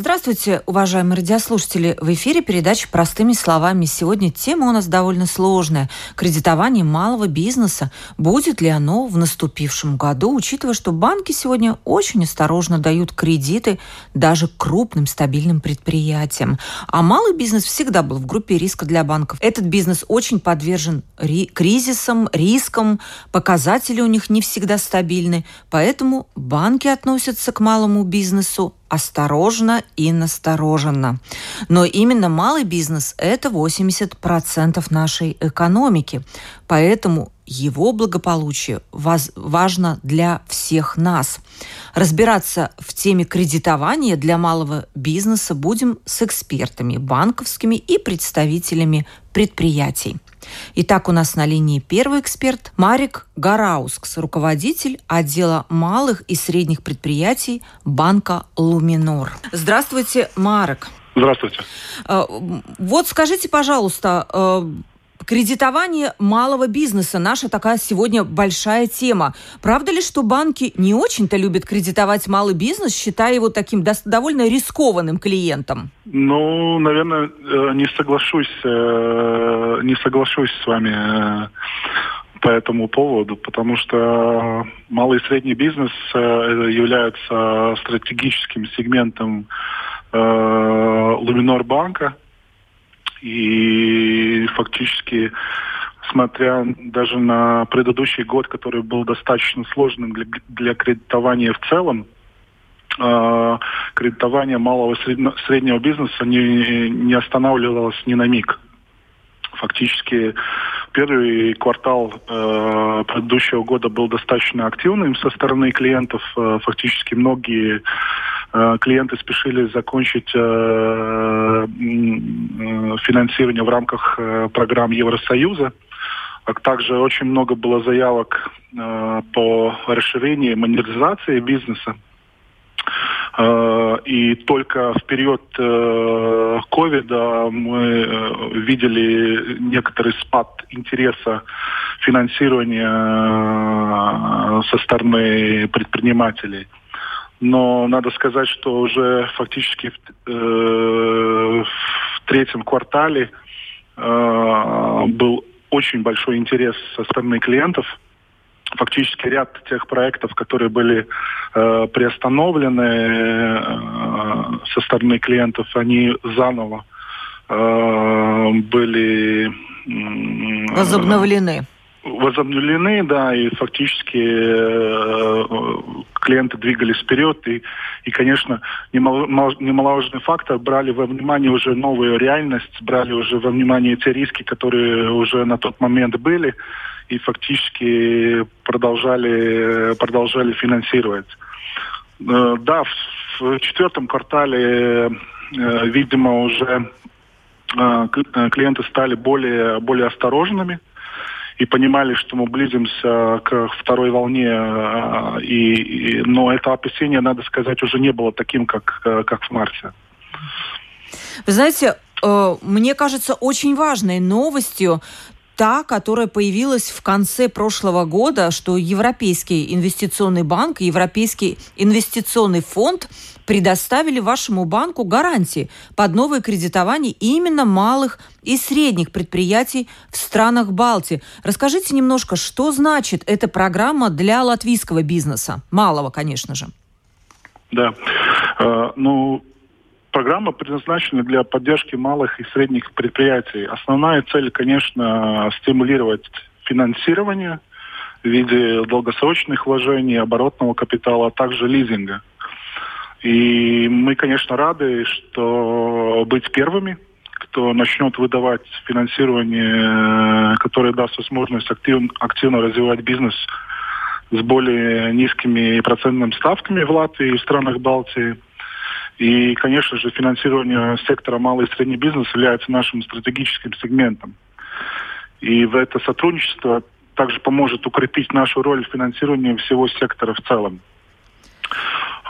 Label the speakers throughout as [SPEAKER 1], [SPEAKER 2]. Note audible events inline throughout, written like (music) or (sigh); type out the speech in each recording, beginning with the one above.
[SPEAKER 1] Здравствуйте, уважаемые радиослушатели. В эфире передача «Простыми словами». Сегодня тема у нас довольно сложная. Кредитование малого бизнеса. Будет ли оно в наступившем году, учитывая, что банки сегодня очень осторожно дают кредиты даже крупным стабильным предприятиям. А малый бизнес всегда был в группе риска для банков. Этот бизнес очень подвержен ри- кризисам, рискам. Показатели у них не всегда стабильны. Поэтому банки относятся к малому бизнесу осторожно и настороженно. Но именно малый бизнес – это 80% нашей экономики. Поэтому его благополучие важно для всех нас. Разбираться в теме кредитования для малого бизнеса будем с экспертами, банковскими и представителями предприятий. Итак, у нас на линии первый эксперт Марик Гараускс, руководитель отдела малых и средних предприятий банка «Луминор». Здравствуйте, Марик.
[SPEAKER 2] Здравствуйте.
[SPEAKER 1] Э, вот скажите, пожалуйста, э, Кредитование малого бизнеса – наша такая сегодня большая тема. Правда ли, что банки не очень-то любят кредитовать малый бизнес, считая его таким довольно рискованным клиентом?
[SPEAKER 2] Ну, наверное, э, не соглашусь, э, не соглашусь с вами э, по этому поводу, потому что малый и средний бизнес является стратегическим сегментом Луминор банка – и фактически, смотря даже на предыдущий год, который был достаточно сложным для, для кредитования в целом, э, кредитование малого среднего, среднего бизнеса не, не останавливалось ни на миг. Фактически первый квартал э, предыдущего года был достаточно активным со стороны клиентов. Э, фактически многие клиенты спешили закончить э, э, финансирование в рамках программ Евросоюза. А также очень много было заявок по расширению модернизации бизнеса. И только в период ковида мы видели некоторый спад интереса финансирования со стороны предпринимателей. Но надо сказать, что уже фактически в, э, в третьем квартале э, был очень большой интерес со стороны клиентов. Фактически ряд тех проектов, которые были э, приостановлены э, со стороны клиентов, они заново э, были
[SPEAKER 1] возобновлены
[SPEAKER 2] возобновлены, да, и фактически э, клиенты двигались вперед, и, и конечно, немаловажный фактор, брали во внимание уже новую реальность, брали уже во внимание те риски, которые уже на тот момент были, и фактически продолжали, продолжали финансировать. Э, да, в, в четвертом квартале, э, видимо, уже э, клиенты стали более, более осторожными, и понимали, что мы близимся к второй волне, э, и, и, но это опасение, надо сказать, уже не было таким, как, э, как в марте.
[SPEAKER 1] Вы знаете, э, мне кажется очень важной новостью та, которая появилась в конце прошлого года, что Европейский инвестиционный банк, Европейский инвестиционный фонд предоставили вашему банку гарантии под новое кредитование именно малых и средних предприятий в странах Балтии. Расскажите немножко, что значит эта программа для латвийского бизнеса? Малого, конечно же.
[SPEAKER 2] Да. Э, ну, Программа предназначена для поддержки малых и средних предприятий. Основная цель, конечно, стимулировать финансирование в виде долгосрочных вложений, оборотного капитала, а также лизинга. И мы, конечно, рады, что быть первыми, кто начнет выдавать финансирование, которое даст возможность активно, активно развивать бизнес с более низкими процентными ставками в Латвии и в странах Балтии – и, конечно же, финансирование сектора малый и средний бизнес является нашим стратегическим сегментом. И в это сотрудничество также поможет укрепить нашу роль в финансировании всего сектора в целом.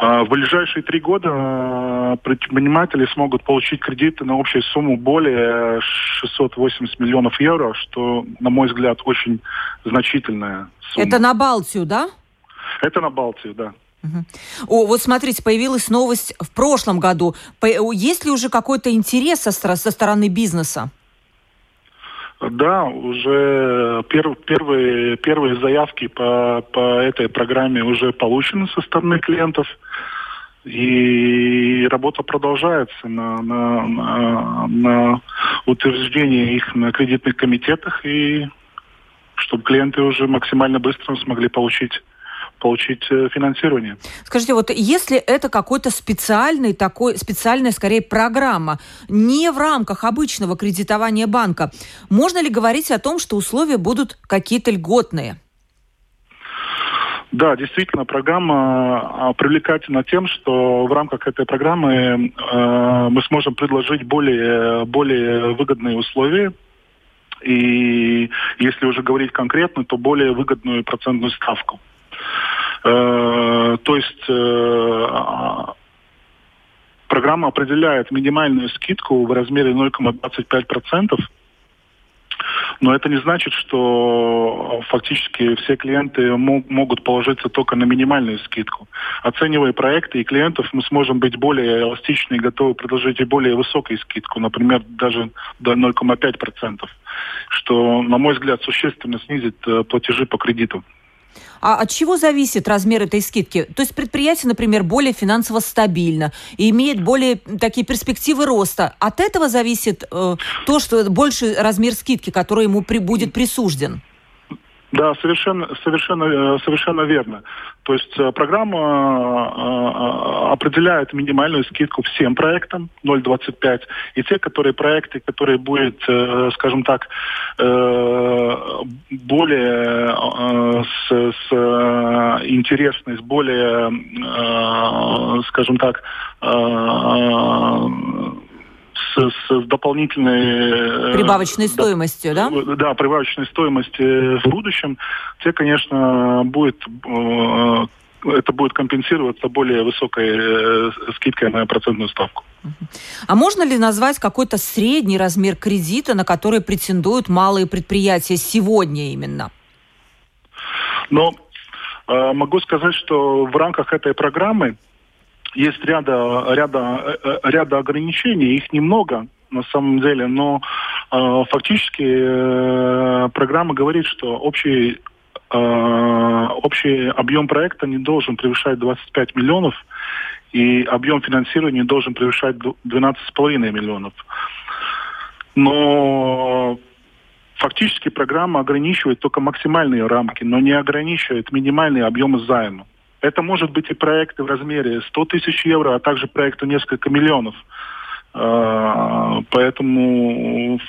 [SPEAKER 2] В ближайшие три года предприниматели смогут получить кредиты на общую сумму более 680 миллионов евро, что, на мой взгляд, очень значительная сумма.
[SPEAKER 1] Это на Балтию, да?
[SPEAKER 2] Это на Балтию, да.
[SPEAKER 1] Угу. О, вот смотрите, появилась новость в прошлом году. Есть ли уже какой-то интерес со, со стороны бизнеса?
[SPEAKER 2] Да, уже пер, первые, первые заявки по, по этой программе уже получены со стороны клиентов. И работа продолжается на, на, на, на утверждение их на кредитных комитетах, и чтобы клиенты уже максимально быстро смогли получить получить э, финансирование.
[SPEAKER 1] Скажите, вот если это какой-то специальный такой, специальная скорее программа, не в рамках обычного кредитования банка, можно ли говорить о том, что условия будут какие-то льготные?
[SPEAKER 2] Да, действительно, программа а, привлекательна тем, что в рамках этой программы э, мы сможем предложить более, более выгодные условия. И если уже говорить конкретно, то более выгодную процентную ставку. Э, то есть э, программа определяет минимальную скидку в размере 0,25%. Но это не значит, что фактически все клиенты могут положиться только на минимальную скидку. Оценивая проекты и клиентов, мы сможем быть более эластичны и готовы предложить и более высокую скидку, например, даже до 0,5%, что, на мой взгляд, существенно снизит э, платежи по кредиту.
[SPEAKER 1] А от чего зависит размер этой скидки? То есть предприятие, например, более финансово стабильно и имеет более такие перспективы роста. От этого зависит э, то, что больше размер скидки, который ему при, будет присужден?
[SPEAKER 2] Да, совершенно, совершенно, э, совершенно верно. То есть э, программа э, определяет минимальную скидку всем проектам 0,25 и те, которые проекты, которые будут, скажем так, более с, с интересной, с более, скажем так, с, с дополнительной...
[SPEAKER 1] Э, Прибавочной да, стоимостью, да?
[SPEAKER 2] Да, прибавочной стоимостью в будущем, те, конечно, будет э, это будет компенсироваться более высокой э, скидкой на процентную ставку.
[SPEAKER 1] А можно ли назвать какой-то средний размер кредита, на который претендуют малые предприятия сегодня именно?
[SPEAKER 2] Ну, могу сказать, что в рамках этой программы есть ряда, ряда, э, э, ряда ограничений, их немного на самом деле, но э, фактически э, программа говорит, что общий, э, общий объем проекта не должен превышать 25 миллионов, и объем финансирования должен превышать 12,5 миллионов. Но фактически программа ограничивает только максимальные рамки, но не ограничивает минимальные объемы займа. Это может быть и проекты в размере 100 тысяч евро, а также проекты несколько миллионов. А, поэтому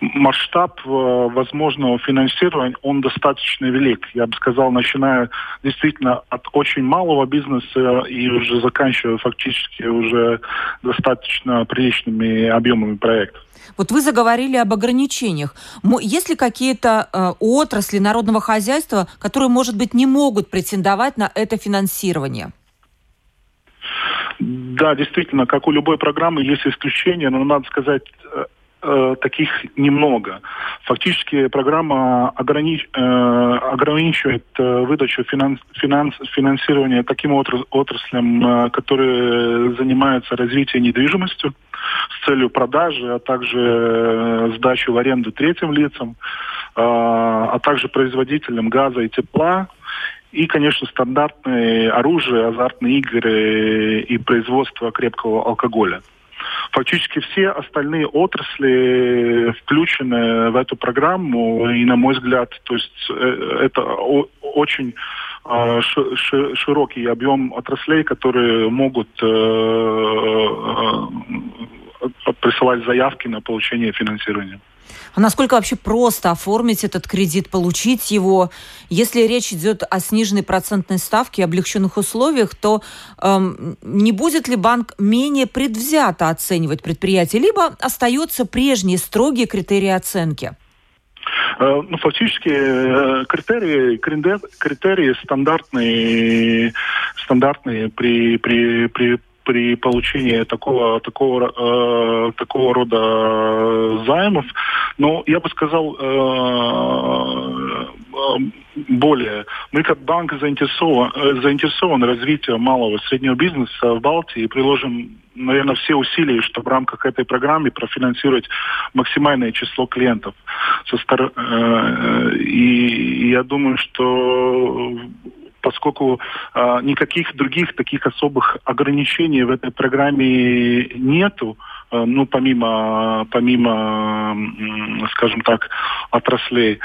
[SPEAKER 2] масштаб э, возможного финансирования, он достаточно велик. Я бы сказал, начиная действительно от очень малого бизнеса и уже заканчивая фактически уже достаточно приличными объемами проектов.
[SPEAKER 1] Вот вы заговорили об ограничениях. Есть ли какие-то э, отрасли народного хозяйства, которые, может быть, не могут претендовать на это финансирование?
[SPEAKER 2] Да, действительно, как у любой программы есть исключения, но надо сказать, э, таких немного. Фактически программа огранич, э, ограничивает э, выдачу финанс, финанс, финансирования таким отраслям, э, которые занимаются развитием недвижимостью с целью продажи, а также э, сдачи в аренду третьим лицам, э, а также производителям газа и тепла, и, конечно, стандартные оружие, азартные игры и производство крепкого алкоголя. Фактически все остальные отрасли включены в эту программу, и, на мой взгляд, то есть э, это очень а, широкий объем отраслей, которые могут э, э, присылать заявки на получение финансирования.
[SPEAKER 1] А насколько вообще просто оформить этот кредит, получить его? Если речь идет о сниженной процентной ставке и облегченных условиях, то эм, не будет ли банк менее предвзято оценивать предприятие, либо остаются прежние строгие критерии оценки?
[SPEAKER 2] Э, ну, фактически э, критерии, критерии стандартные, стандартные при, при, при при получении такого, такого, э, такого рода займов. Но я бы сказал э, более. Мы как банк заинтересованы, э, заинтересованы развитием малого и среднего бизнеса в Балтии и приложим наверное, все усилия, чтобы в рамках этой программы профинансировать максимальное число клиентов. Со стор... Э, и я думаю, что поскольку э, никаких других таких особых ограничений в этой программе нету, э, ну, помимо, помимо, э, скажем так, отраслей,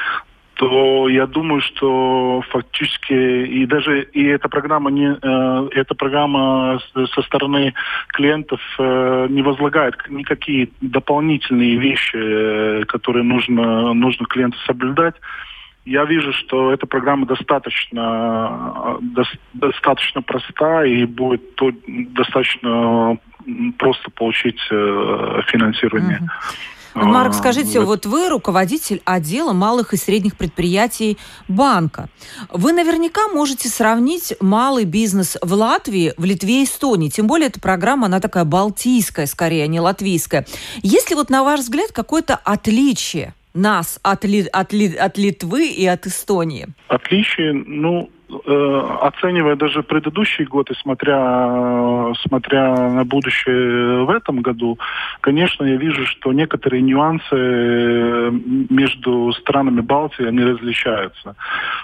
[SPEAKER 2] то я думаю, что фактически и даже и эта программа не э, эта программа со стороны клиентов э, не возлагает никакие дополнительные вещи, э, которые нужно нужно клиенту соблюдать я вижу, что эта программа достаточно, достаточно проста и будет то, достаточно просто получить э, финансирование.
[SPEAKER 1] Uh-huh. Марк, скажите, вот. вот вы руководитель отдела малых и средних предприятий банка. Вы наверняка можете сравнить малый бизнес в Латвии, в Литве и Эстонии. Тем более эта программа, она такая балтийская скорее, а не латвийская. Есть ли вот на ваш взгляд какое-то отличие нас от, Ли, от, Ли, от Литвы и от Эстонии?
[SPEAKER 2] Отличие, ну, оценивая даже предыдущий год и смотря, смотря на будущее в этом году, конечно, я вижу, что некоторые нюансы между странами Балтии, они различаются.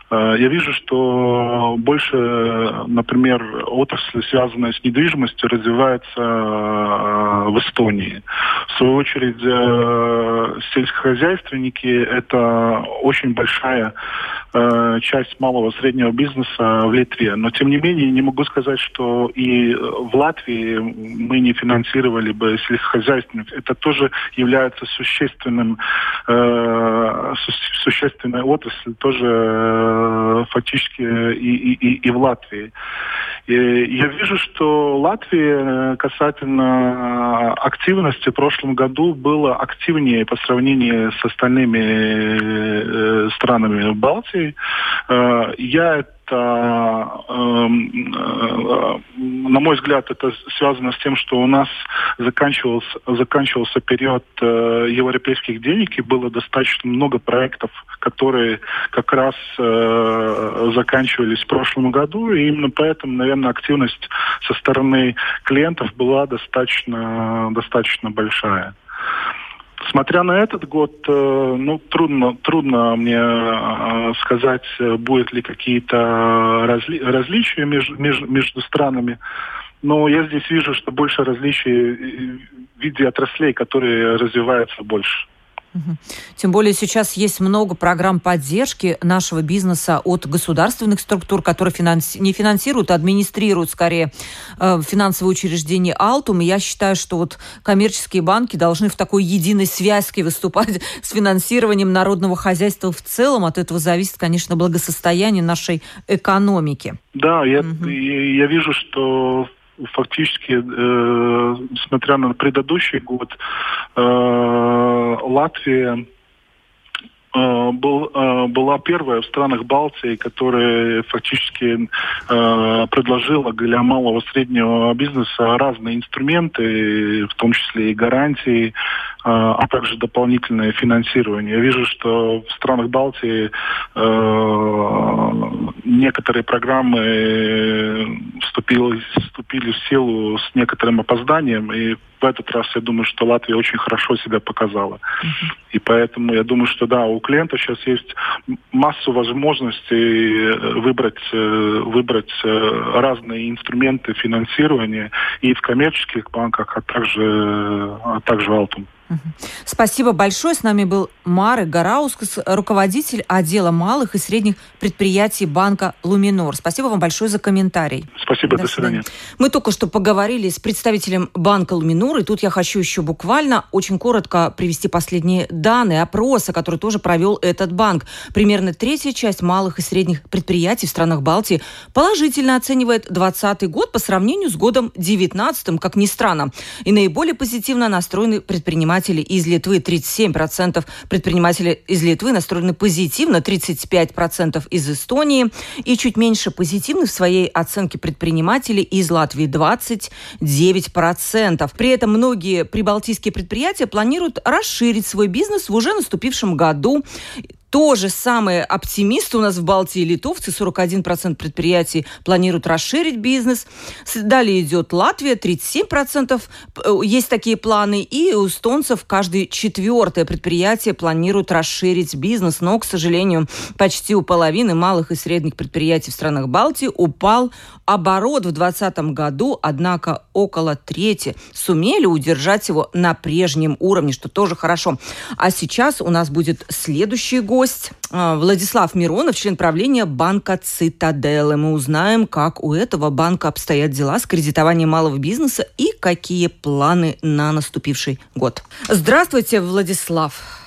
[SPEAKER 2] Э, я вижу, что больше, например, отрасль, связанная с недвижимостью, развивается э, в Эстонии. В свою очередь, э, сельскохозяйственники – это очень большая часть малого среднего бизнеса в Литве. Но, тем не менее, не могу сказать, что и в Латвии мы не финансировали бы сельскохозяйственных. Это тоже является существенным, э, существенной отраслью, тоже фактически и, и, и в Латвии. И я вижу, что Латвия касательно активности в прошлом году была активнее по сравнению с остальными э, странами Балтии. Э, я э, на мой взгляд, это связано с тем, что у нас заканчивался, заканчивался период э, европейских денег, и было достаточно много проектов, которые как раз э, заканчивались в прошлом году, и именно поэтому, наверное, активность со стороны клиентов была достаточно, достаточно большая. Смотря на этот год, э, ну, трудно, трудно мне э, сказать, будет ли какие-то разли различия между, между, между странами. Но я здесь вижу, что больше различий в виде отраслей, которые развиваются больше.
[SPEAKER 1] Тем более сейчас есть много программ поддержки нашего бизнеса от государственных структур, которые финанси... не финансируют, а администрируют скорее э, финансовые учреждения Алтум. И я считаю, что вот коммерческие банки должны в такой единой связке выступать (laughs) с финансированием народного хозяйства в целом. От этого зависит, конечно, благосостояние нашей экономики.
[SPEAKER 2] Да, я, угу. я, я вижу, что фактически, э, смотря на предыдущий год, э, Латвия был, э, была первая в странах Балтии, которая фактически э, предложила для малого среднего бизнеса разные инструменты, в том числе и гарантии, а также дополнительное финансирование. Я вижу, что в странах Балтии некоторые программы вступили, вступили в силу с некоторым опозданием, и в этот раз я думаю, что Латвия очень хорошо себя показала. Uh-huh. И поэтому я думаю, что да, у клиента сейчас есть массу возможностей выбрать, э, выбрать э, разные инструменты финансирования и в коммерческих банках, а также, а также в Алтум.
[SPEAKER 1] Спасибо большое. С нами был Мары Гараускас, руководитель отдела малых и средних предприятий банка «Луминор». Спасибо вам большое за комментарий.
[SPEAKER 2] Спасибо, до, до свидания.
[SPEAKER 1] Мы только что поговорили с представителем банка «Луминор», и тут я хочу еще буквально очень коротко привести последние данные опроса, который тоже провел этот банк. Примерно третья часть малых и средних предприятий в странах Балтии положительно оценивает 2020 год по сравнению с годом 2019, как ни странно. И наиболее позитивно настроены предприниматели предпринимателей из Литвы 37%, предприниматели из Литвы настроены позитивно 35% из Эстонии и чуть меньше позитивны в своей оценке предприятий предпринимателей, из Латвии 29%. При этом многие прибалтийские предприятия планируют расширить свой бизнес в уже наступившем году. То же самое оптимисты у нас в Балтии литовцы. 41% предприятий планируют расширить бизнес. Далее идет Латвия, 37% э, есть такие планы. И у эстонцев каждое четвертое предприятие планирует расширить бизнес. Но, к сожалению, почти у половины малых и средних предприятий в странах Балтии упал оборот в 2020 году. Однако около трети сумели удержать его на прежнем уровне, что тоже хорошо. А сейчас у нас будет следующий год гость а, Владислав Миронов, член правления банка «Цитаделы». Мы узнаем, как у этого банка обстоят дела с кредитованием малого бизнеса и какие планы на наступивший год. Здравствуйте, Владислав.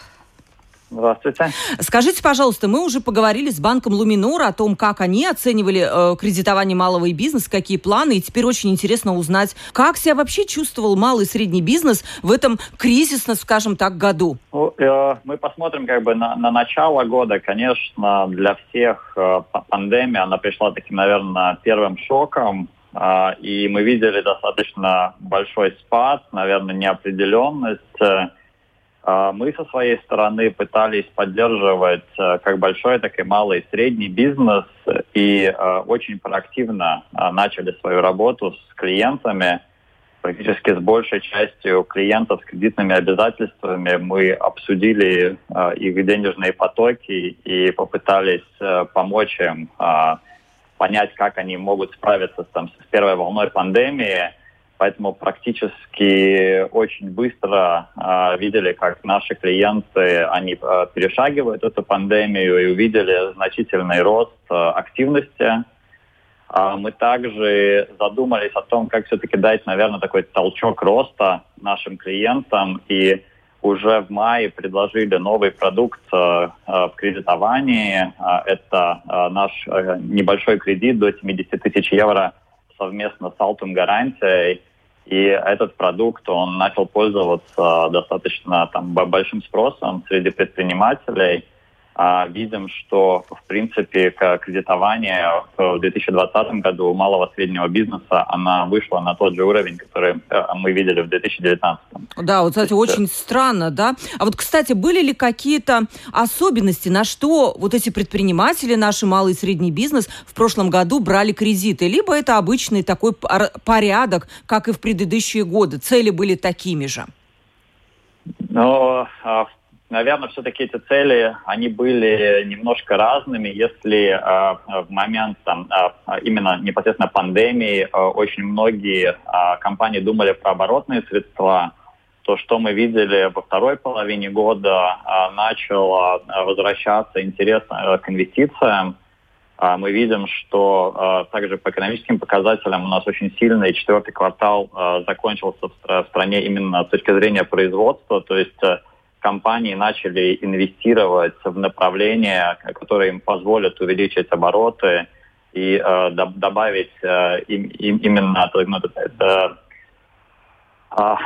[SPEAKER 3] Здравствуйте.
[SPEAKER 1] Скажите, пожалуйста, мы уже поговорили с банком Луминор о том, как они оценивали э, кредитование малого и бизнеса, какие планы, и теперь очень интересно узнать, как себя вообще чувствовал малый и средний бизнес в этом кризисном, скажем так, году.
[SPEAKER 3] Э, мы посмотрим как бы на, на начало года. Конечно, для всех э, пандемия, она пришла таким, наверное, первым шоком, э, и мы видели достаточно большой спад, наверное, неопределенность, мы со своей стороны пытались поддерживать э, как большой, так и малый и средний бизнес. И э, очень проактивно э, начали свою работу с клиентами. Практически с большей частью клиентов с кредитными обязательствами. Мы обсудили их денежные потоки и попытались помочь им понять, как они могут справиться там, с первой волной пандемии – Поэтому практически очень быстро э, видели, как наши клиенты, они э, перешагивают эту пандемию и увидели значительный рост э, активности. Э, мы также задумались о том, как все-таки дать, наверное, такой толчок роста нашим клиентам и уже в мае предложили новый продукт э, в кредитовании. Это э, наш э, небольшой кредит до 70 тысяч евро совместно с Altum гарантией и этот продукт, он начал пользоваться достаточно там, большим спросом среди предпринимателей. А, видим, что, в принципе, кредитование в 2020 году у малого среднего бизнеса, она вышла на тот же уровень, который э, мы видели в 2019.
[SPEAKER 1] Да, вот, кстати, очень странно, да? А вот, кстати, были ли какие-то особенности, на что вот эти предприниматели, наши малый и средний бизнес в прошлом году брали кредиты? Либо это обычный такой порядок, как и в предыдущие годы? Цели были такими же?
[SPEAKER 3] А, в наверное, все-таки эти цели, они были немножко разными. Если э, в момент там, э, именно непосредственно пандемии э, очень многие э, компании думали про оборотные средства, то, что мы видели во второй половине года, э, начал э, возвращаться интерес э, к инвестициям. Э, мы видим, что э, также по экономическим показателям у нас очень сильный четвертый квартал э, закончился в, в стране именно с точки зрения производства, то есть э, компании начали инвестировать в направления, которые им позволят увеличить обороты и э, добавить э, им, им, именно ну, это, э,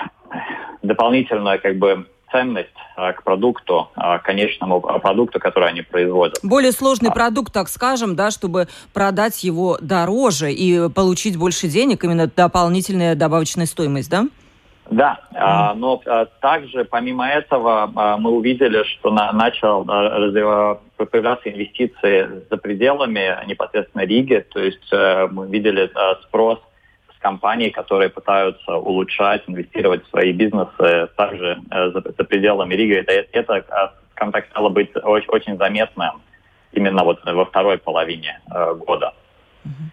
[SPEAKER 3] дополнительную как бы ценность э, к продукту, э, конечному продукту, который они производят.
[SPEAKER 1] Более сложный а. продукт, так скажем, да, чтобы продать его дороже и получить больше денег, именно дополнительная добавочная стоимость, да?
[SPEAKER 3] Да, а, но а, также помимо этого а, мы увидели, что на, начал появляться инвестиции за пределами непосредственно Риги, то есть а, мы видели спрос с компаний, которые пытаются улучшать, инвестировать в свои бизнесы также а, за, за пределами Риги. Это, это скажем так, стало быть очень, очень заметным именно вот во второй половине а, года.
[SPEAKER 1] Mm-hmm.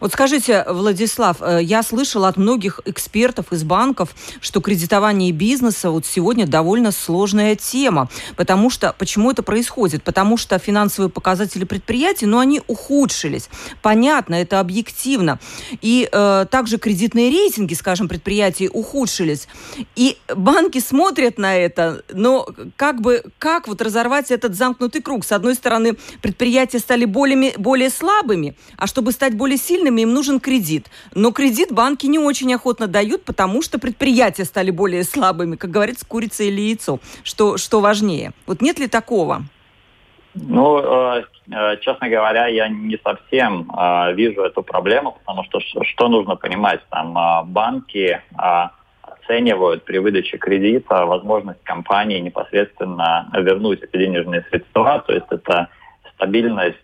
[SPEAKER 1] Вот скажите, Владислав, э, я слышала от многих экспертов из банков, что кредитование бизнеса вот сегодня довольно сложная тема. Потому что, почему это происходит? Потому что финансовые показатели предприятий, ну, они ухудшились. Понятно, это объективно. И э, также кредитные рейтинги, скажем, предприятий ухудшились. И банки смотрят на это, но как бы, как вот разорвать этот замкнутый круг? С одной стороны, предприятия стали более, более слабыми, а чтобы стать более сильными, им нужен кредит. Но кредит банки не очень охотно дают, потому что предприятия стали более слабыми, как говорится, курица или яйцо. Что, что важнее? Вот нет ли такого?
[SPEAKER 3] Ну, э, э, честно говоря, я не совсем э, вижу эту проблему, потому что что нужно понимать, там банки оценивают при выдаче кредита возможность компании непосредственно вернуть эти денежные средства, то есть это стабильность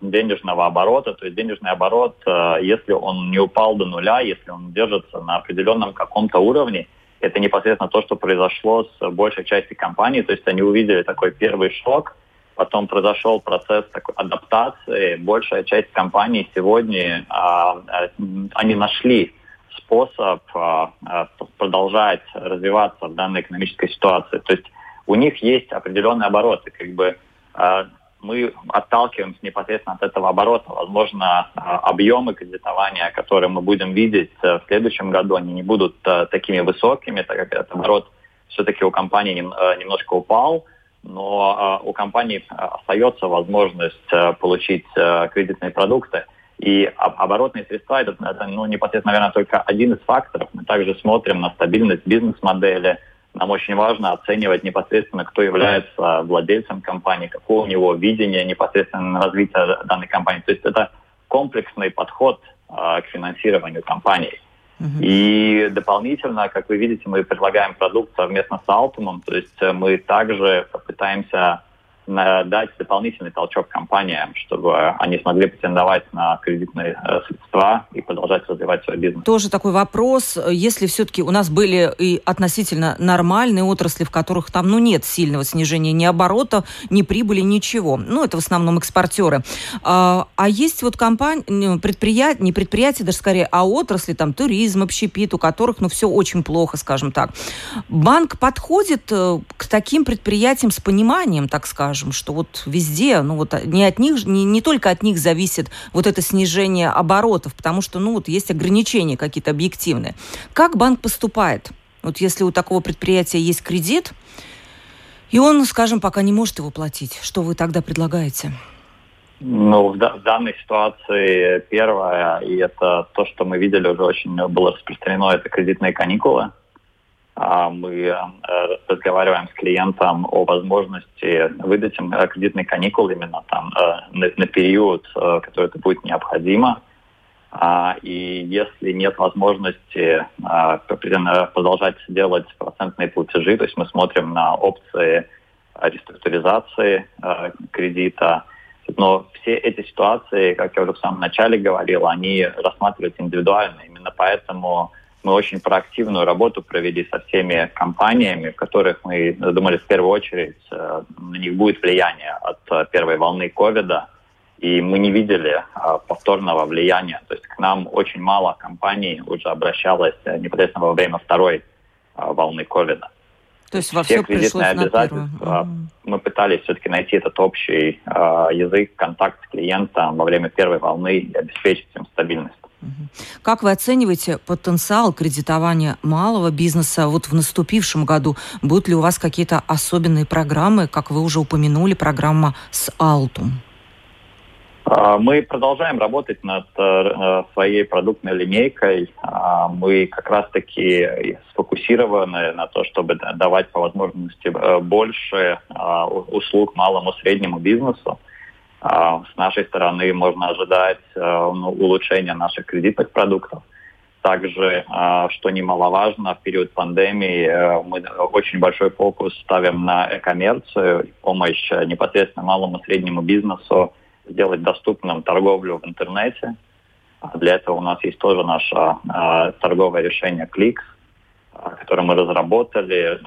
[SPEAKER 3] денежного оборота, то есть денежный оборот, если он не упал до нуля, если он держится на определенном каком-то уровне, это непосредственно то, что произошло с большей частью компаний, то есть они увидели такой первый шок – Потом произошел процесс такой адаптации. Большая часть компаний сегодня они нашли способ продолжать развиваться в данной экономической ситуации. То есть у них есть определенные обороты. Как бы мы отталкиваемся непосредственно от этого оборота. Возможно, а, объемы кредитования, которые мы будем видеть э, в следующем году, они не будут а, такими высокими, так как этот оборот все-таки у компании а, немножко упал но э, у компаний остается возможность э, получить э, кредитные продукты. И оборотные средства это, это ну, непосредственно, наверное, только один из факторов. Мы также смотрим на стабильность бизнес-модели. Нам очень важно оценивать непосредственно, кто является владельцем компании, какое у него видение непосредственно на развитие данной компании. То есть это комплексный подход к финансированию компании. И дополнительно, как вы видите, мы предлагаем продукт совместно с Altum, то есть мы также попытаемся дать дополнительный толчок компаниям, чтобы они смогли претендовать на кредитные э, средства и продолжать развивать свой бизнес.
[SPEAKER 1] Тоже такой вопрос, если все-таки у нас были и относительно нормальные отрасли, в которых там ну, нет сильного снижения ни оборота, ни прибыли, ничего. Ну, это в основном экспортеры. А, а есть вот компании, предприятия, не предприятия даже скорее, а отрасли, там туризм, общепит, у которых ну, все очень плохо, скажем так. Банк подходит э, к таким предприятиям с пониманием, так скажем, скажем, что вот везде, ну вот не от них, не, не только от них зависит вот это снижение оборотов, потому что, ну вот есть ограничения какие-то объективные. Как банк поступает? Вот если у такого предприятия есть кредит, и он, скажем, пока не может его платить, что вы тогда предлагаете?
[SPEAKER 3] Ну, в, в данной ситуации первое, и это то, что мы видели уже очень было распространено, это кредитные каникулы. А, мы э, разговариваем с клиентом о возможности выдать им э, кредитный каникул именно там э, на, на период, который это будет необходимо. А, и если нет возможности продолжать делать процентные платежи, то есть мы смотрим на опции реструктуризации кредита, но все эти ситуации, как я уже в самом начале говорил, они рассматриваются индивидуально. Именно поэтому мы очень проактивную работу провели со всеми компаниями, в которых мы думали в первую очередь, э, на них будет влияние от э, первой волны ковида, и мы не видели э, повторного влияния. То есть к нам очень мало компаний уже обращалось непосредственно во время второй волны ковида.
[SPEAKER 1] То есть во все, все кредитные обязательства.
[SPEAKER 3] Мы пытались все-таки найти этот общий язык, контакт с клиентом во время первой волны и обеспечить им стабильность.
[SPEAKER 1] Как вы оцениваете потенциал кредитования малого бизнеса вот в наступившем году? Будут ли у вас какие-то особенные программы, как вы уже упомянули, программа с Алтум?
[SPEAKER 3] А, мы продолжаем работать над э, своей продуктной линейкой. А, мы как раз-таки сфокусированы на то, чтобы давать по возможности э, больше а, услуг малому среднему бизнесу. А, с нашей стороны можно ожидать э, ну, улучшения наших кредитных продуктов. Также, а, что немаловажно, в период пандемии э, мы очень большой фокус ставим на коммерцию, помощь э, непосредственно малому и среднему бизнесу сделать доступным торговлю в интернете. А для этого у нас есть тоже наше торговое решение Кликс, которое мы разработали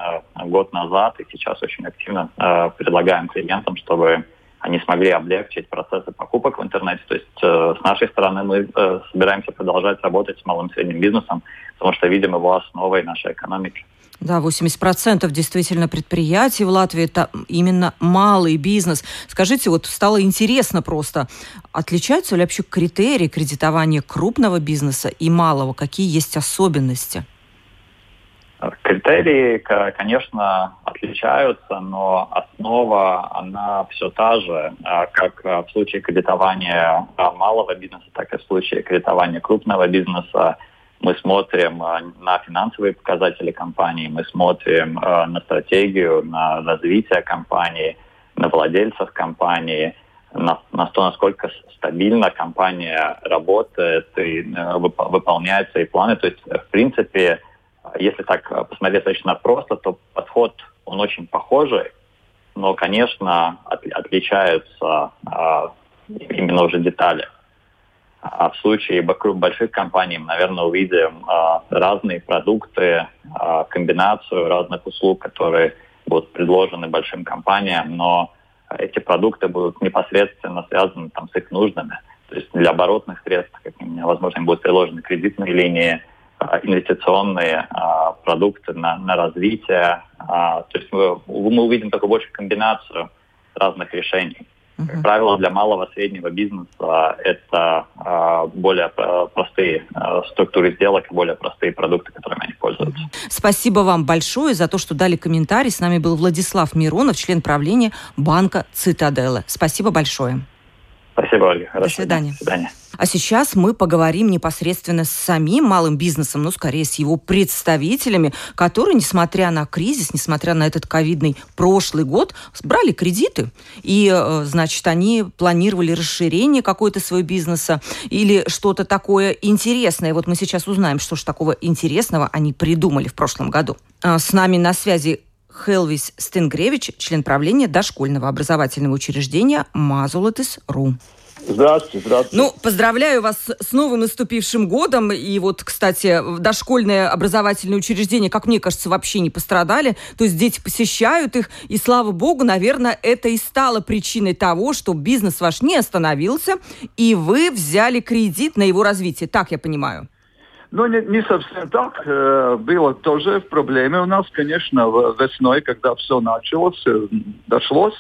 [SPEAKER 3] год назад и сейчас очень активно предлагаем клиентам, чтобы они смогли облегчить процессы покупок в интернете. То есть э, с нашей стороны мы э, собираемся продолжать работать с малым и средним бизнесом, потому что видим его основой нашей экономики.
[SPEAKER 1] Да, 80% действительно предприятий в Латвии это именно малый бизнес. Скажите, вот стало интересно просто, отличаются ли вообще критерии кредитования крупного бизнеса и малого? Какие есть особенности?
[SPEAKER 3] Критерии, конечно, отличаются, но основа, она все та же, а, как в случае кредитования а, малого бизнеса, так и в случае кредитования крупного бизнеса. Мы смотрим а, на финансовые показатели компании, мы смотрим на стратегию, на развитие компании, на владельцев компании, на, на то, насколько стабильно компания работает и э, выполняет свои планы. То есть, в принципе, если так посмотреть достаточно просто, то подход, он очень похожий, но, конечно, от, отличаются а, именно уже детали. А в случае больших компаний мы, наверное, увидим а, разные продукты, а, комбинацию разных услуг, которые будут предложены большим компаниям, но эти продукты будут непосредственно связаны там, с их нуждами. То есть для оборотных средств, возможно, им будут приложены кредитные линии, инвестиционные а, продукты на, на развитие. А, то есть мы, мы увидим только больше комбинацию разных решений. Как правило, для малого среднего бизнеса это более простые структуры сделок, более простые продукты, которыми они пользуются.
[SPEAKER 1] Спасибо вам большое за то, что дали комментарий. С нами был Владислав Миронов, член правления банка «Цитаделы». Спасибо большое.
[SPEAKER 3] Спасибо, Ольга.
[SPEAKER 1] До свидания.
[SPEAKER 3] До свидания.
[SPEAKER 1] А сейчас мы поговорим непосредственно с самим малым бизнесом, ну, скорее, с его представителями, которые, несмотря на кризис, несмотря на этот ковидный прошлый год, брали кредиты. И, э, значит, они планировали расширение какой-то своего бизнеса или что-то такое интересное. Вот мы сейчас узнаем, что же такого интересного они придумали в прошлом году. А, с нами на связи Хелвис Стенгревич, член правления дошкольного образовательного учреждения Мазулатис.ру.
[SPEAKER 4] Здравствуйте, здравствуйте.
[SPEAKER 1] Ну, поздравляю вас с новым наступившим годом. И вот, кстати, дошкольное образовательное учреждение, как мне кажется, вообще не пострадали. То есть дети посещают их, и слава богу, наверное, это и стало причиной того, что бизнес ваш не остановился, и вы взяли кредит на его развитие. Так я понимаю.
[SPEAKER 4] Ну, не, не совсем так. Э, было тоже в проблеме у нас, конечно, весной, когда все началось, э, дошлось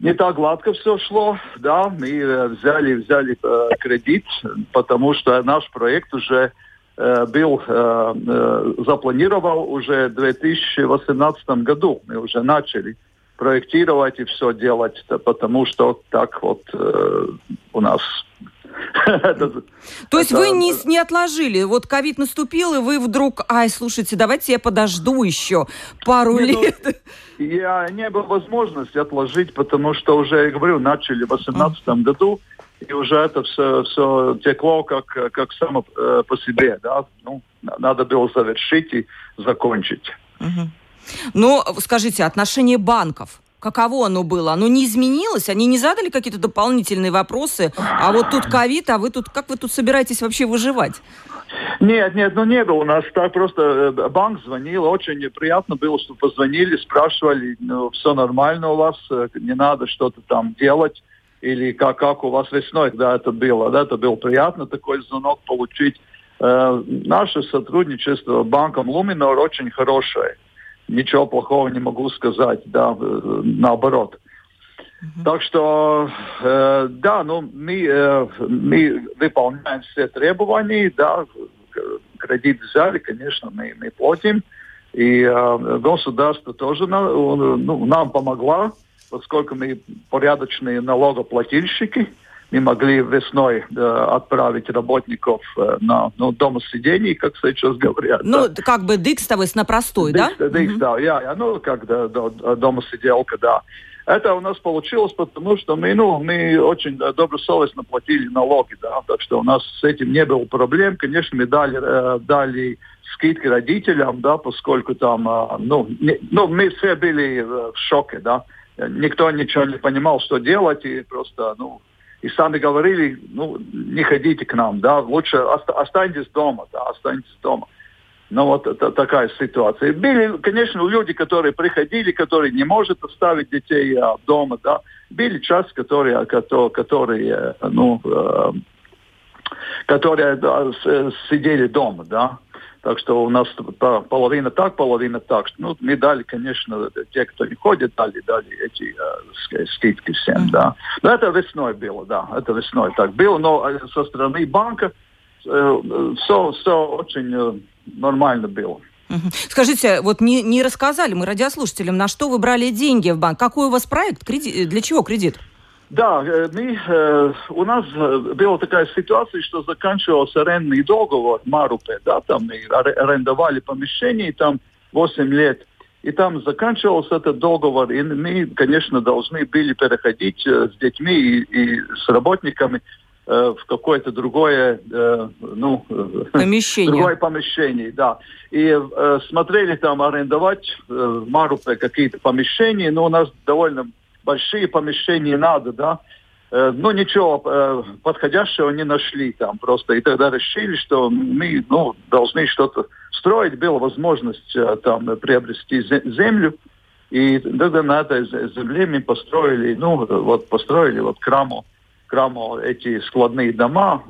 [SPEAKER 4] не так гладко все шло, да, мы э, взяли, взяли э, кредит, потому что наш проект уже э, был, э, э, запланировал уже в 2018 году, мы уже начали проектировать и все делать, потому что так вот э, у нас
[SPEAKER 1] то есть вы не, не отложили, вот ковид наступил, и вы вдруг, ай, слушайте, давайте я подожду еще пару ну, лет.
[SPEAKER 4] Я не было возможности отложить, потому что уже, я говорю, начали в 2018 году, и уже это все, все текло как, как само э, по себе, да, ну, надо было завершить и закончить.
[SPEAKER 1] Угу. Ну, скажите, отношение банков, Каково оно было? Оно не изменилось? Они не задали какие-то дополнительные вопросы? А вот тут ковид, а вы тут, как вы тут собираетесь вообще выживать?
[SPEAKER 4] Нет, нет, ну не было у нас так просто э, банк звонил, очень приятно было, что позвонили, спрашивали, ну, все нормально у вас, э, не надо что-то там делать, или как, как у вас весной, когда это было, да, это было приятно такой звонок получить. Э, наше сотрудничество с банком Луминор очень хорошее ничего плохого не могу сказать, да, э, наоборот. Mm-hmm. Так что, э, да, ну, мы, э, мы выполняем все требования, да, кредит взяли, конечно, мы, мы платим. И э, государство тоже на, ну, нам помогло, поскольку мы порядочные налогоплательщики мы могли весной э, отправить работников э, на ну, домосидение, как сейчас говорят.
[SPEAKER 1] Ну, да. как бы дикстовость на простой,
[SPEAKER 4] дикс,
[SPEAKER 1] да?
[SPEAKER 4] Дикс, mm-hmm. да, я, я, ну, как да, да, домосиделка, да. Это у нас получилось, потому что мы, ну, мы очень добросовестно платили налоги, да, так что у нас с этим не было проблем. Конечно, мы дали, э, дали скидки родителям, да, поскольку там, э, ну, не, ну, мы все были в шоке, да. Никто ничего не понимал, что делать, и просто, ну, и сами говорили, ну, не ходите к нам, да, лучше останьтесь дома, да, останьтесь дома. Ну, вот это такая ситуация. Были, конечно, люди, которые приходили, которые не могут оставить детей а, дома, да. Были часть, которые, которые, которые ну, э, которые да, сидели дома, да. Так что у нас половина так, половина так. Ну, мы дали, конечно, те, кто не ходит, дали, дали эти э, скидки всем, mm-hmm. да. Но это весной было, да, это весной так было. Но э, со стороны банка э, все, все очень э, нормально было.
[SPEAKER 1] Скажите, вот не, не рассказали мы радиослушателям, на что вы брали деньги в банк? Какой у вас проект? Кредит, для чего кредит?
[SPEAKER 4] Да, э, мы, э, у нас э, была такая ситуация, что заканчивался арендный договор Марупе, да, там мы арендовали помещение, там 8 лет, и там заканчивался этот договор, и мы, конечно, должны были переходить с детьми и, и с работниками в какое-то другое, ну,
[SPEAKER 1] помещение.
[SPEAKER 4] другое помещение, да. И э, смотрели там арендовать э, в Марупе какие-то помещения, но у нас довольно большие помещения надо, да. Э, ну, ничего э, подходящего не нашли там просто. И тогда решили, что мы ну, должны что-то строить. Была возможность э, там приобрести землю. И тогда на этой земле мы построили, ну, вот построили вот краму, краму эти складные дома,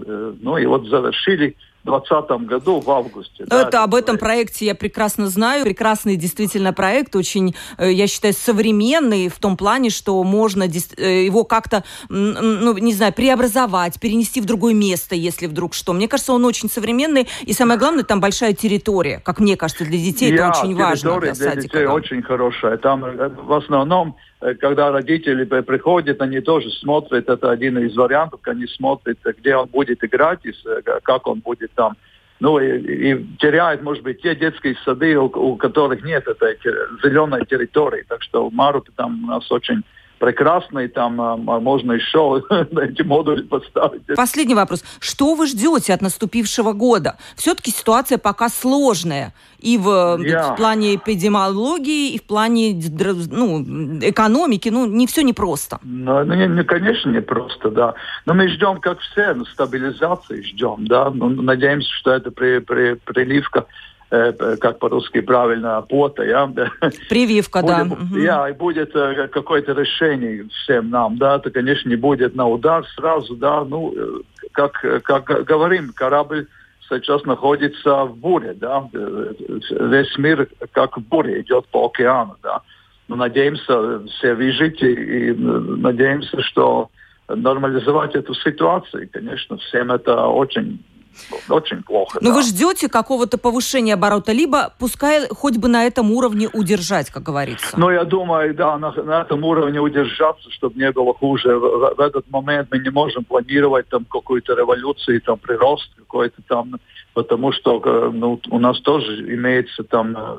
[SPEAKER 4] ну и вот завершили 2020 году в августе.
[SPEAKER 1] Да, это об этом проекте я прекрасно знаю. Прекрасный действительно проект, очень, э, я считаю, современный в том плане, что можно э, его как-то, ну, не знаю, преобразовать, перенести в другое место, если вдруг что. Мне кажется, он очень современный, и самое главное, там большая территория. Как мне кажется, для детей я, это очень важно.
[SPEAKER 4] Для, для детей да. очень хорошая. Там э, в основном когда родители приходят, они тоже смотрят, это один из вариантов, они смотрят, где он будет играть, и как он будет там. Ну и, и теряет, может быть, те детские сады, у, у которых нет этой зеленой территории. Так что в Марупе там у нас очень прекрасно, и там а, можно еще (laughs) эти модули поставить.
[SPEAKER 1] Последний вопрос. Что вы ждете от наступившего года? Все-таки ситуация пока сложная. И в, yeah. в плане эпидемиологии, и в плане ну, экономики. Ну, не все непросто.
[SPEAKER 4] Ну, ну не, не, конечно, не просто, да. Но мы ждем, как все, ну, стабилизации ждем, да. Ну, надеемся, что это при, при, приливка Э, как по-русски правильно, пота, я,
[SPEAKER 1] Прививка,
[SPEAKER 4] будет,
[SPEAKER 1] да.
[SPEAKER 4] Я, и будет э, какое-то решение всем нам, да, это, конечно, не будет на удар сразу, да, ну, э, как, как говорим, корабль сейчас находится в буре, да, весь мир как в буре идет по океану, да. Но надеемся все выжить и, и надеемся, что нормализовать эту ситуацию. Конечно, всем это очень очень плохо.
[SPEAKER 1] Но
[SPEAKER 4] да.
[SPEAKER 1] вы ждете какого-то повышения оборота, либо пускай хоть бы на этом уровне удержать, как говорится?
[SPEAKER 4] Ну, я думаю, да, на, на этом уровне удержаться, чтобы не было хуже. В, в этот момент мы не можем планировать там какую-то революцию, там прирост какой-то там, потому что э, ну, у нас тоже имеется там э,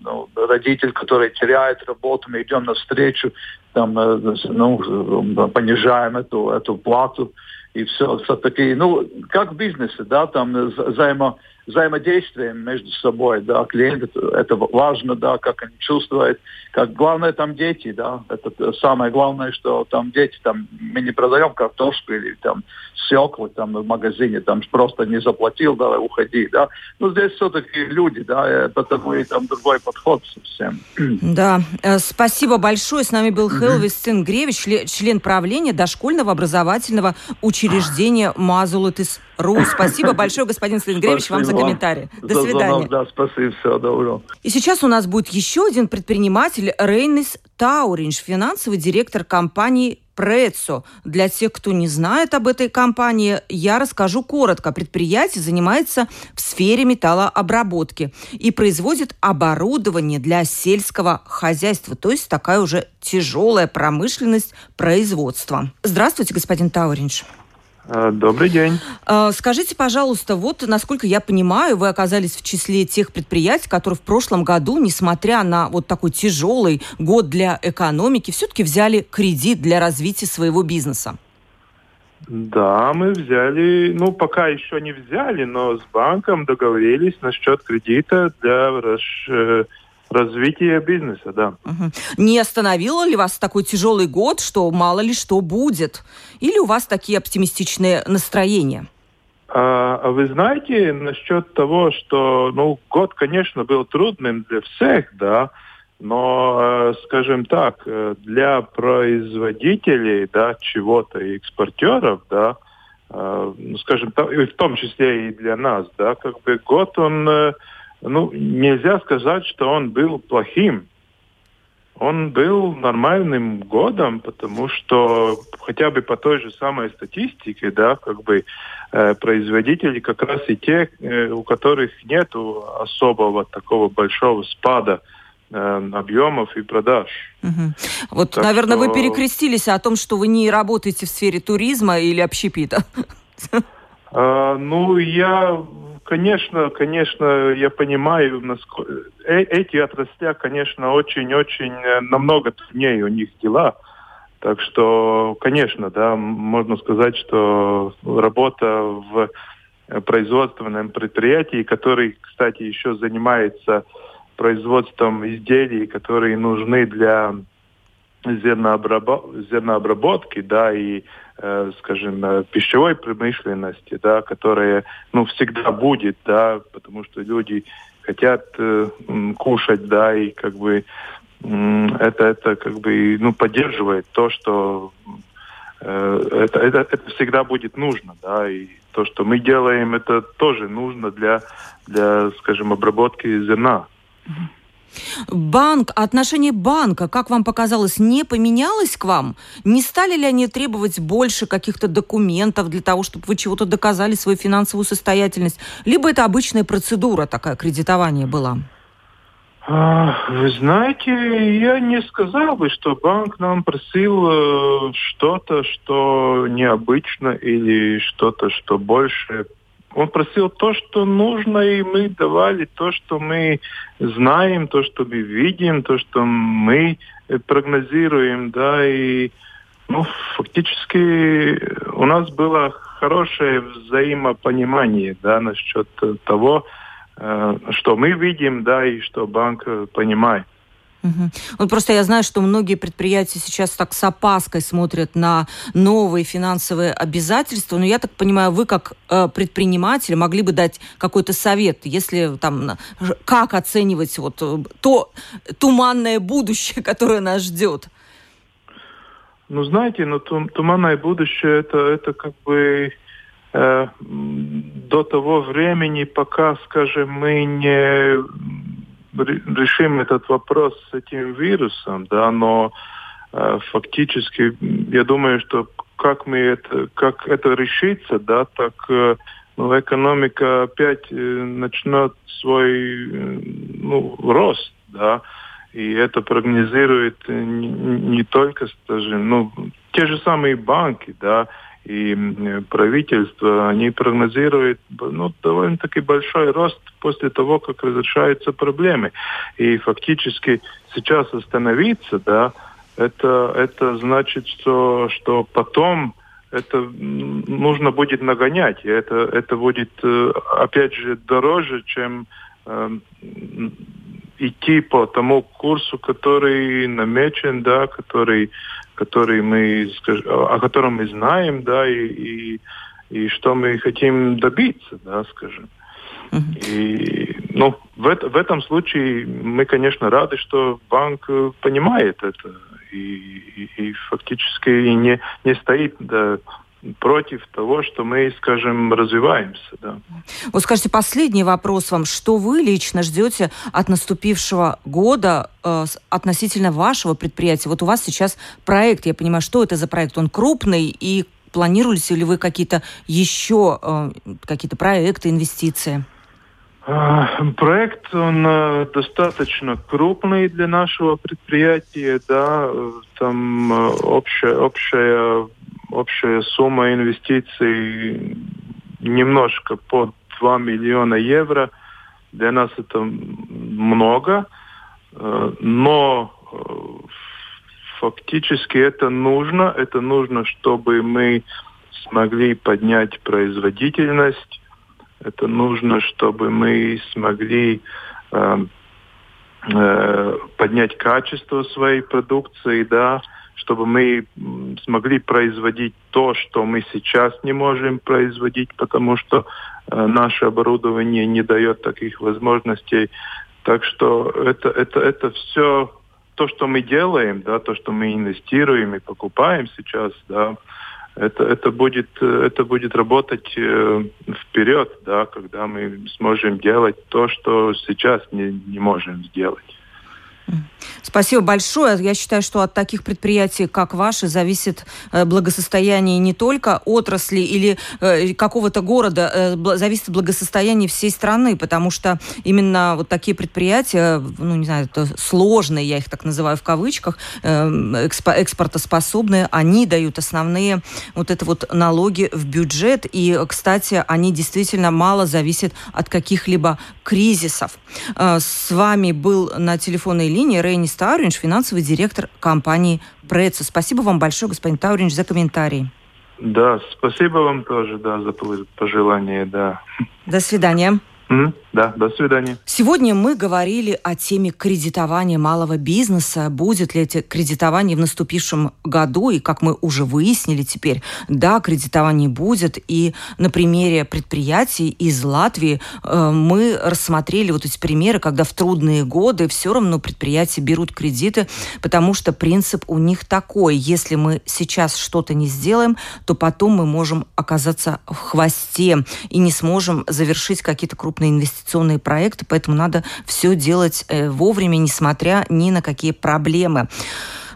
[SPEAKER 4] ну, родитель, который теряет работу, мы идем навстречу, там, э, ну, понижаем эту, эту плату и все, все-таки, ну, как в бизнесе, да, там взаимо, взаимодействием между собой, да, клиент, это важно, да, как они чувствуют, как главное там дети, да, это самое главное, что там дети, там, мы не продаем картошку или там свеклы там в магазине, там просто не заплатил, давай уходи, да, ну, здесь все-таки люди, да, потому и там другой подход совсем. (clears throat)
[SPEAKER 1] Да, э, спасибо большое, с нами был Хелвис Ценгревич, член правления дошкольного образовательного учреждения Мазулатис РУ. Спасибо большое, господин Слингревич, вам за комментарий. До за свидания. Звонок,
[SPEAKER 4] да, спасибо, всего доброго.
[SPEAKER 1] И сейчас у нас будет еще один предприниматель Рейнис Тауринш, финансовый директор компании Прецо. Для тех, кто не знает об этой компании, я расскажу коротко. Предприятие занимается в сфере металлообработки и производит оборудование для сельского хозяйства, то есть такая уже тяжелая промышленность производства. Здравствуйте, господин Тауринш.
[SPEAKER 5] Э, добрый день.
[SPEAKER 1] Э, скажите, пожалуйста, вот, насколько я понимаю, вы оказались в числе тех предприятий, которые в прошлом году, несмотря на вот такой тяжелый год для экономики, все-таки взяли кредит для развития своего бизнеса.
[SPEAKER 5] Да, мы взяли, ну, пока еще не взяли, но с банком договорились насчет кредита для расш развитие бизнеса, да.
[SPEAKER 1] Угу. Не остановило ли вас такой тяжелый год, что мало ли что будет? Или у вас такие оптимистичные настроения?
[SPEAKER 5] А, а вы знаете насчет того, что, ну, год, конечно, был трудным для всех, да, но, э, скажем так, э, для производителей, да, чего-то и экспортеров, да, э, ну, скажем так, в том числе и для нас, да, как бы год он ну, нельзя сказать, что он был плохим. Он был нормальным годом, потому что хотя бы по той же самой статистике, да, как бы э, производители как раз и те, э, у которых нет особого такого большого спада э, объемов и продаж.
[SPEAKER 1] Угу. Вот, так наверное, что... вы перекрестились о том, что вы не работаете в сфере туризма или общепита.
[SPEAKER 5] А, ну, я конечно, конечно, я понимаю, насколько... Э, эти отрасли, конечно, очень-очень э, намного труднее у них дела. Так что, конечно, да, можно сказать, что работа в производственном предприятии, который, кстати, еще занимается производством изделий, которые нужны для зернообработки, да, и, э, скажем, э, пищевой промышленности, да, которая, ну, всегда будет, да, потому что люди хотят э, кушать, да, и как бы э, это, это как бы, ну, поддерживает то, что э, это, это, это всегда будет нужно, да, и то, что мы делаем, это тоже нужно для, для скажем, обработки зерна.
[SPEAKER 1] Банк, отношение банка, как вам показалось, не поменялось к вам? Не стали ли они требовать больше каких-то документов для того, чтобы вы чего-то доказали свою финансовую состоятельность? Либо это обычная процедура такая кредитование была?
[SPEAKER 5] А, вы знаете, я не сказал бы, что банк нам просил э, что-то, что необычно или что-то, что больше он просил то, что нужно, и мы давали то, что мы знаем, то, что мы видим, то, что мы э, прогнозируем, да, и ну, фактически у нас было хорошее взаимопонимание, да, насчет того, э, что мы видим, да, и что банк э, понимает.
[SPEAKER 1] Угу. Вот просто я знаю, что многие предприятия сейчас так с опаской смотрят на новые финансовые обязательства, но я так понимаю, вы как э, предприниматель могли бы дать какой-то совет, если там как оценивать вот э, то туманное будущее, (laughs) которое нас ждет.
[SPEAKER 5] Ну знаете, ну туманное будущее это это как бы э, до того времени, пока, скажем, мы не решим этот вопрос с этим вирусом, да, но э, фактически я думаю, что как мы это, как это решится, да, так э, ну, экономика опять э, начнет свой э, ну, рост, да, и это прогнозирует не, не только, скажем, ну, те же самые банки, да, и правительство, они прогнозируют ну, довольно-таки большой рост после того, как разрешаются проблемы. И фактически сейчас остановиться, да, это, это значит, что, что потом это нужно будет нагонять. И это, это будет, э, опять же, дороже, чем э, идти по тому курсу, который намечен, да, который который мы, о котором мы знаем, да, и, и, и что мы хотим добиться, да, скажем. И, ну, в, в этом случае мы, конечно, рады, что банк э, понимает это и, и, и фактически не, не стоит да, против того, что мы, скажем, развиваемся. Да.
[SPEAKER 1] Вот скажите, последний вопрос вам. Что вы лично ждете от наступившего года э, относительно вашего предприятия? Вот у вас сейчас проект, я понимаю, что это за проект? Он крупный и планируете ли вы какие-то еще э, какие-то проекты, инвестиции?
[SPEAKER 5] А, проект, он э, достаточно крупный для нашего предприятия, да, там э, общая, общая общая сумма инвестиций немножко под 2 миллиона евро. Для нас это много, но э, фактически это нужно. Это нужно, чтобы мы смогли поднять производительность. Это нужно, чтобы мы смогли э, э, поднять качество своей продукции, да, чтобы мы смогли производить то, что мы сейчас не можем производить, потому что э, наше оборудование не дает таких возможностей. Так что это, это, это все то, что мы делаем, да, то, что мы инвестируем и покупаем сейчас, да, это, это, будет, это будет работать э, вперед, да, когда мы сможем делать то, что сейчас не, не можем сделать.
[SPEAKER 1] Спасибо большое. Я считаю, что от таких предприятий, как ваши, зависит э, благосостояние не только отрасли или э, какого-то города, э, зависит благосостояние всей страны, потому что именно вот такие предприятия, ну, не знаю, это сложные, я их так называю в кавычках, экспортоспособные, они дают основные вот это вот налоги в бюджет. И, кстати, они действительно мало зависят от каких-либо кризисов. С вами был на телефонной линии Рейнис Тауринш, финансовый директор компании Прецо. Спасибо вам большое, господин Тауринш, за комментарий.
[SPEAKER 5] Да, спасибо вам тоже, да, за пожелание, да.
[SPEAKER 1] До свидания.
[SPEAKER 5] Mm-hmm. Да, до свидания.
[SPEAKER 1] Сегодня мы говорили о теме кредитования малого бизнеса. Будет ли это кредитование в наступившем году? И как мы уже выяснили теперь, да, кредитование будет. И на примере предприятий из Латвии э, мы рассмотрели вот эти примеры, когда в трудные годы все равно предприятия берут кредиты, потому что принцип у них такой. Если мы сейчас что-то не сделаем, то потом мы можем оказаться в хвосте и не сможем завершить какие-то крупные инвестиции инвестиционные проекты, поэтому надо все делать э, вовремя, несмотря ни на какие проблемы.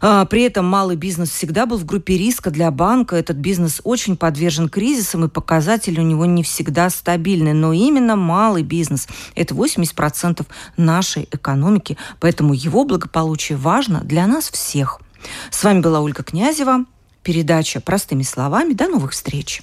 [SPEAKER 1] А, при этом малый бизнес всегда был в группе риска для банка. Этот бизнес очень подвержен кризисам, и показатели у него не всегда стабильны. Но именно малый бизнес – это 80% нашей экономики, поэтому его благополучие важно для нас всех. С вами была Ольга Князева. Передача «Простыми словами». До новых встреч!